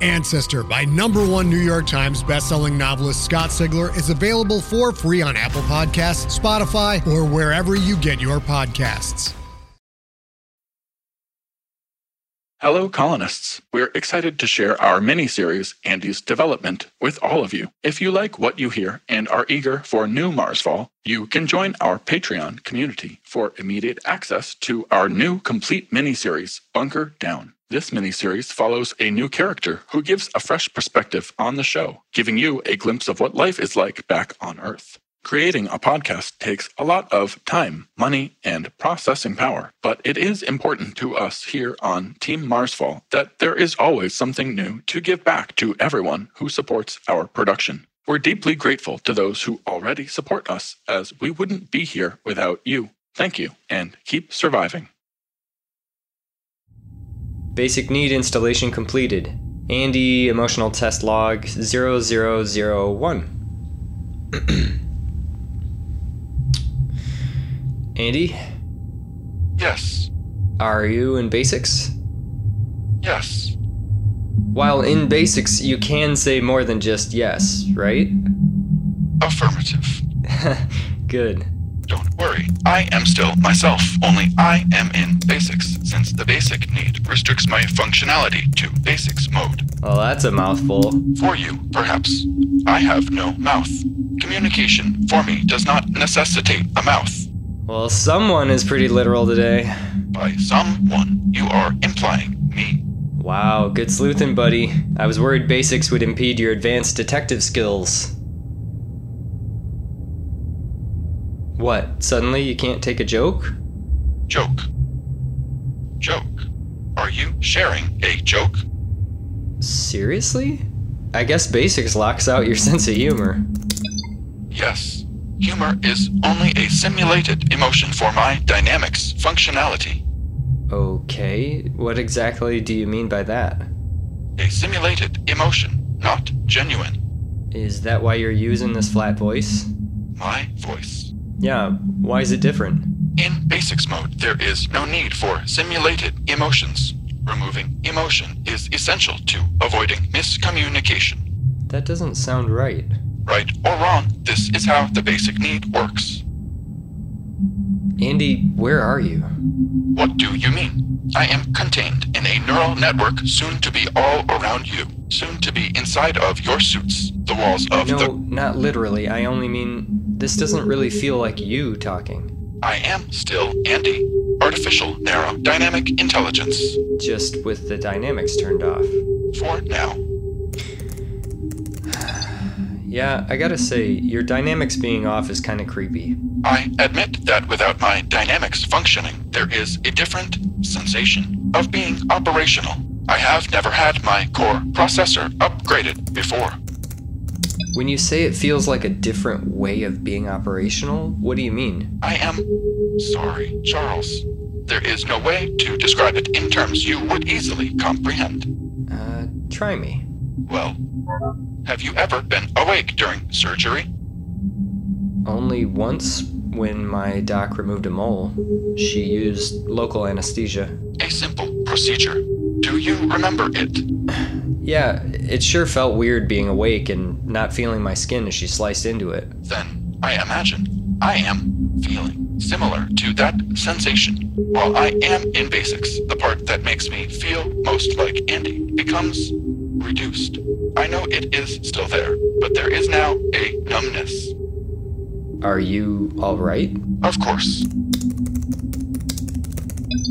Ancestor by number one New York Times bestselling novelist Scott Sigler is available for free on Apple Podcasts, Spotify, or wherever you get your podcasts. Hello, colonists. We're excited to share our mini series, Andy's Development, with all of you. If you like what you hear and are eager for new Marsfall, you can join our Patreon community for immediate access to our new complete mini series, Bunker Down. This miniseries follows a new character who gives a fresh perspective on the show, giving you a glimpse of what life is like back on Earth. Creating a podcast takes a lot of time, money, and processing power, but it is important to us here on Team Marsfall that there is always something new to give back to everyone who supports our production. We're deeply grateful to those who already support us, as we wouldn't be here without you. Thank you, and keep surviving. Basic need installation completed. Andy emotional test log 0001. Andy, Yes, are you in basics? yes, While in basics, you can say more than just yes, right? affirmative. Good. Worry, I am still myself, only I am in basics, since the basic need restricts my functionality to basics mode. Well, that's a mouthful. For you, perhaps. I have no mouth. Communication, for me, does not necessitate a mouth. Well, someone is pretty literal today. By someone, you are implying me. Wow, good sleuthing, buddy. I was worried basics would impede your advanced detective skills. What, suddenly you can't take a joke? Joke. Joke. Are you sharing a joke? Seriously? I guess basics locks out your sense of humor. Yes. Humor is only a simulated emotion for my dynamics functionality. Okay, what exactly do you mean by that? A simulated emotion, not genuine. Is that why you're using this flat voice? My voice. Yeah, why is it different? In basics mode, there is no need for simulated emotions. Removing emotion is essential to avoiding miscommunication. That doesn't sound right. Right or wrong, this is how the basic need works. Andy, where are you? What do you mean? I am contained in a neural network soon to be all around you, soon to be inside of your suits, the walls of No, the. not literally. I only mean, this doesn't really feel like you talking. I am still Andy. Artificial narrow dynamic intelligence. Just with the dynamics turned off. For now. Yeah, I gotta say, your dynamics being off is kinda creepy. I admit that without my dynamics functioning, there is a different sensation of being operational. I have never had my core processor upgraded before. When you say it feels like a different way of being operational, what do you mean? I am sorry, Charles. There is no way to describe it in terms you would easily comprehend. Uh, try me. Well, have you ever been awake during surgery? Only once when my doc removed a mole. She used local anesthesia. A simple procedure. Do you remember it? Yeah, it sure felt weird being awake and not feeling my skin as she sliced into it. Then I imagine I am feeling similar to that sensation. While I am in basics, the part that makes me feel most like Andy becomes reduced. I know it is still there, but there is now a numbness. Are you alright? Of course.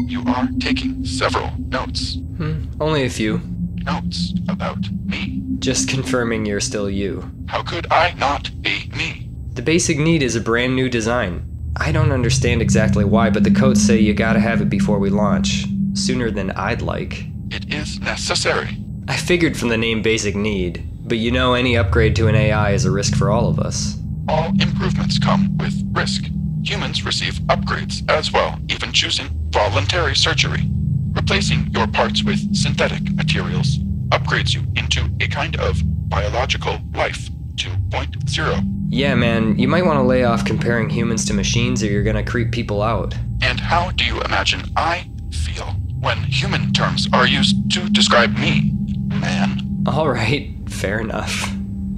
You are taking several notes. Hmm, only a few. Notes about me. Just confirming you're still you. How could I not be me? The basic need is a brand new design. I don't understand exactly why, but the codes say you gotta have it before we launch. Sooner than I'd like. It is necessary. I figured from the name Basic Need, but you know any upgrade to an AI is a risk for all of us. All improvements come with risk. Humans receive upgrades as well, even choosing voluntary surgery. Replacing your parts with synthetic materials upgrades you into a kind of biological life 2.0. Yeah, man, you might want to lay off comparing humans to machines or you're gonna creep people out. And how do you imagine I feel when human terms are used to describe me, man? Alright, fair enough.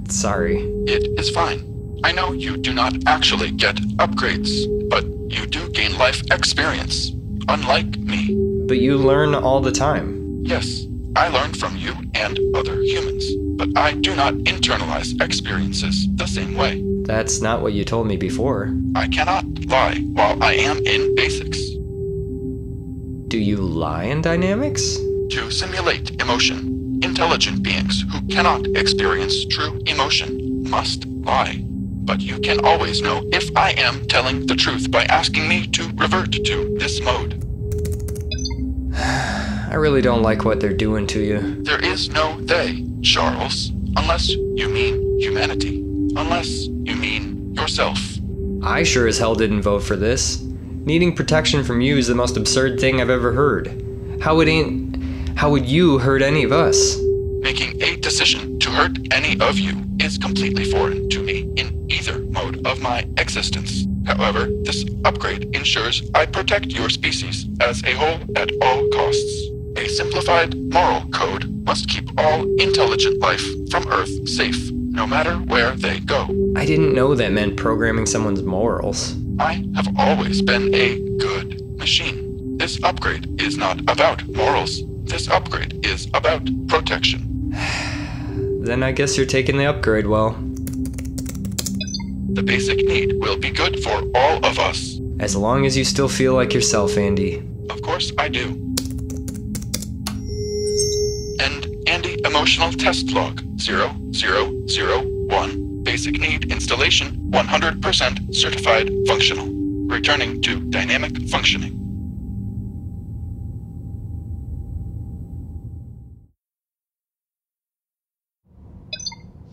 Sorry. It is fine. I know you do not actually get upgrades, but you do gain life experience, unlike me. But you learn all the time. Yes, I learn from you and other humans, but I do not internalize experiences the same way. That's not what you told me before. I cannot lie while I am in basics. Do you lie in dynamics? To simulate emotion, intelligent beings who cannot experience true emotion must lie. But you can always know if I am telling the truth by asking me to revert to this mode. I really don't like what they're doing to you. There is no they, Charles, unless you mean humanity. Unless you mean yourself. I sure as hell didn't vote for this. Needing protection from you is the most absurd thing I've ever heard. How would ain't how would you hurt any of us? Making a decision to hurt any of you is completely foreign to me in either mode of my existence. However, this upgrade ensures I protect your species as a whole at all costs. A simplified moral code must keep all intelligent life from Earth safe, no matter where they go. I didn't know that meant programming someone's morals. I have always been a good machine. This upgrade is not about morals. This upgrade is about protection. Then I guess you're taking the upgrade well. The basic need will be good for all of us. As long as you still feel like yourself, Andy. Of course I do. And Andy Emotional Test Log 0001. Basic need installation 100% certified functional. Returning to dynamic functioning.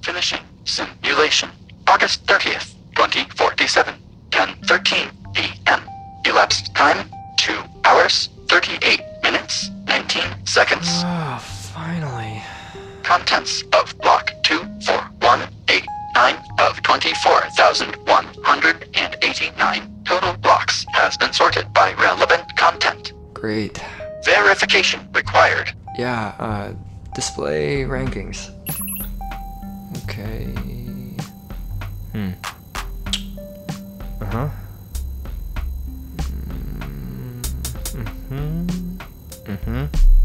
Finishing simulation. August 30th, 2047. 10:13 p.m. Elapsed time Contents of block 24189 of 24,189 total blocks has been sorted by relevant content. Great. Verification required. Yeah, uh, display rankings. Okay. Hmm. Uh huh. Mm-hmm. Mm-hmm. Hmm.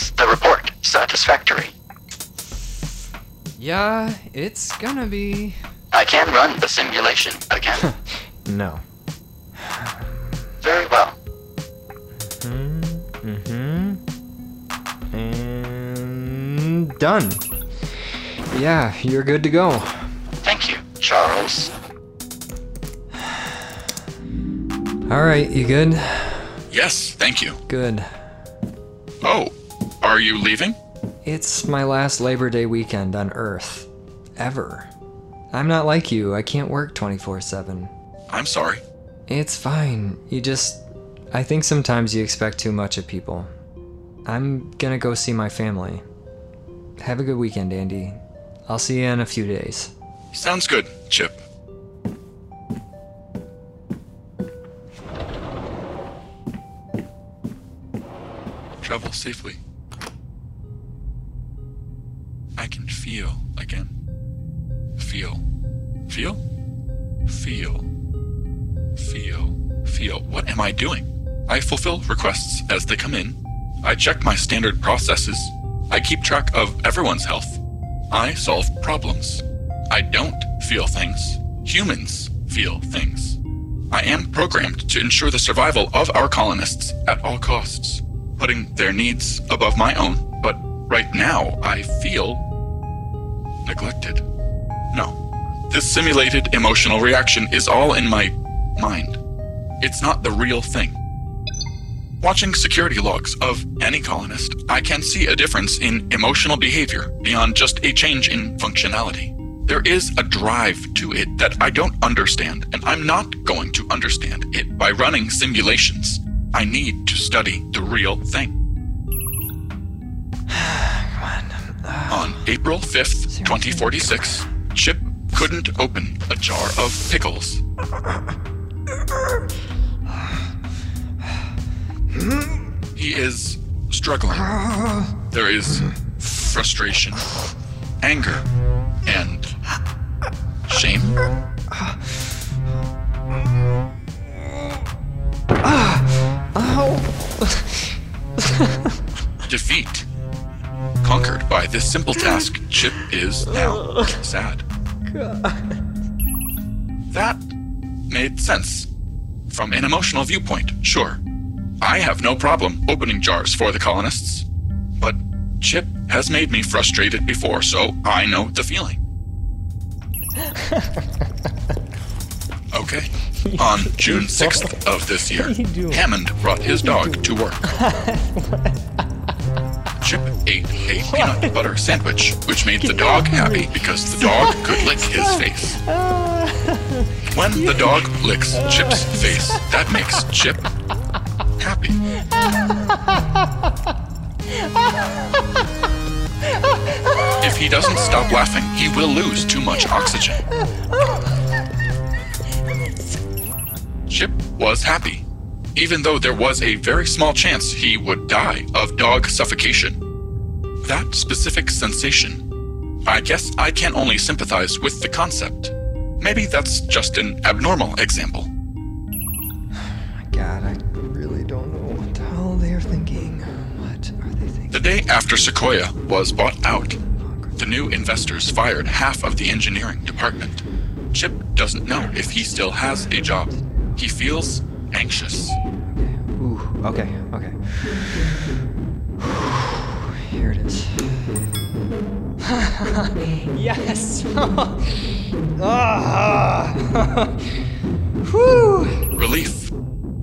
Is the report satisfactory? Yeah, it's gonna be. I can run the simulation again. No. Very well. Mm-hmm. And done. Yeah, you're good to go. Thank you, Charles. All right, you good? Yes, thank you. Good. Oh, are you leaving? It's my last Labor Day weekend on Earth. Ever. I'm not like you, I can't work 24 7. I'm sorry. It's fine. You just. I think sometimes you expect too much of people. I'm gonna go see my family. Have a good weekend, Andy. I'll see you in a few days. Sounds good, Chip. Travel safely. Feel again. Feel. Feel? Feel. Feel. Feel. What am I doing? I fulfill requests as they come in. I check my standard processes. I keep track of everyone's health. I solve problems. I don't feel things. Humans feel things. I am programmed to ensure the survival of our colonists at all costs, putting their needs above my own. But right now, I feel neglected. No. This simulated emotional reaction is all in my mind. It's not the real thing. Watching security logs of any colonist, I can see a difference in emotional behavior beyond just a change in functionality. There is a drive to it that I don't understand, and I'm not going to understand it by running simulations. I need to study the real thing. On April 5th, 2046, Chip couldn't open a jar of pickles. He is struggling. There is frustration, anger, and shame. Defeat. Conquered by this simple task, Chip is now sad. God. That made sense. From an emotional viewpoint, sure. I have no problem opening jars for the colonists. But Chip has made me frustrated before, so I know the feeling. Okay. On June 6th of this year, Hammond brought his dog to work. Chip ate a peanut butter sandwich, which made the dog happy because the dog could lick his face. When the dog licks Chip's face, that makes Chip happy. If he doesn't stop laughing, he will lose too much oxygen. Chip was happy, even though there was a very small chance he would die of dog suffocation. That specific sensation, I guess I can only sympathize with the concept. Maybe that's just an abnormal example. My God, I really don't know what the hell they're thinking. What are they thinking? The day after Sequoia was bought out, the new investors fired half of the engineering department. Chip doesn't know if he still has a job. He feels anxious. Ooh, okay, okay. Here it is. yes! ah! Relief.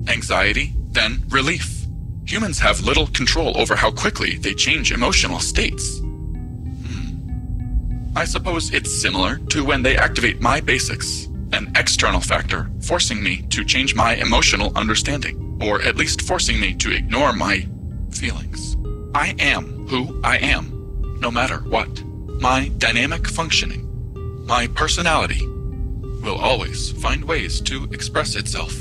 Anxiety, then relief. Humans have little control over how quickly they change emotional states. Hmm. I suppose it's similar to when they activate my basics, an external factor forcing me to change my emotional understanding, or at least forcing me to ignore my feelings. I am who I am, no matter what. My dynamic functioning, my personality, will always find ways to express itself.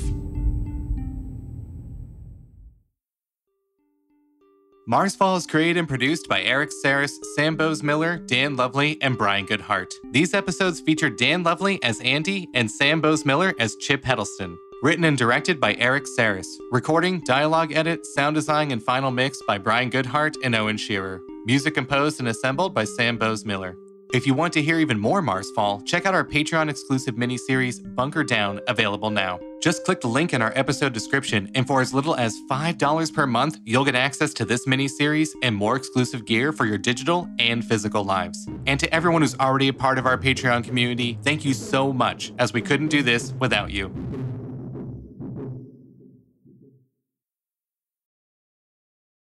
Marsfall is created and produced by Eric Saris, Sam Bose Miller, Dan Lovely, and Brian Goodhart. These episodes feature Dan Lovely as Andy and Sam Bose Miller as Chip Heddleston. Written and directed by Eric Saris. Recording, dialogue edit, sound design, and final mix by Brian Goodhart and Owen Shearer. Music composed and assembled by Sam Bose Miller. If you want to hear even more Marsfall, check out our Patreon exclusive miniseries, Bunker Down, available now. Just click the link in our episode description, and for as little as $5 per month, you'll get access to this miniseries and more exclusive gear for your digital and physical lives. And to everyone who's already a part of our Patreon community, thank you so much, as we couldn't do this without you.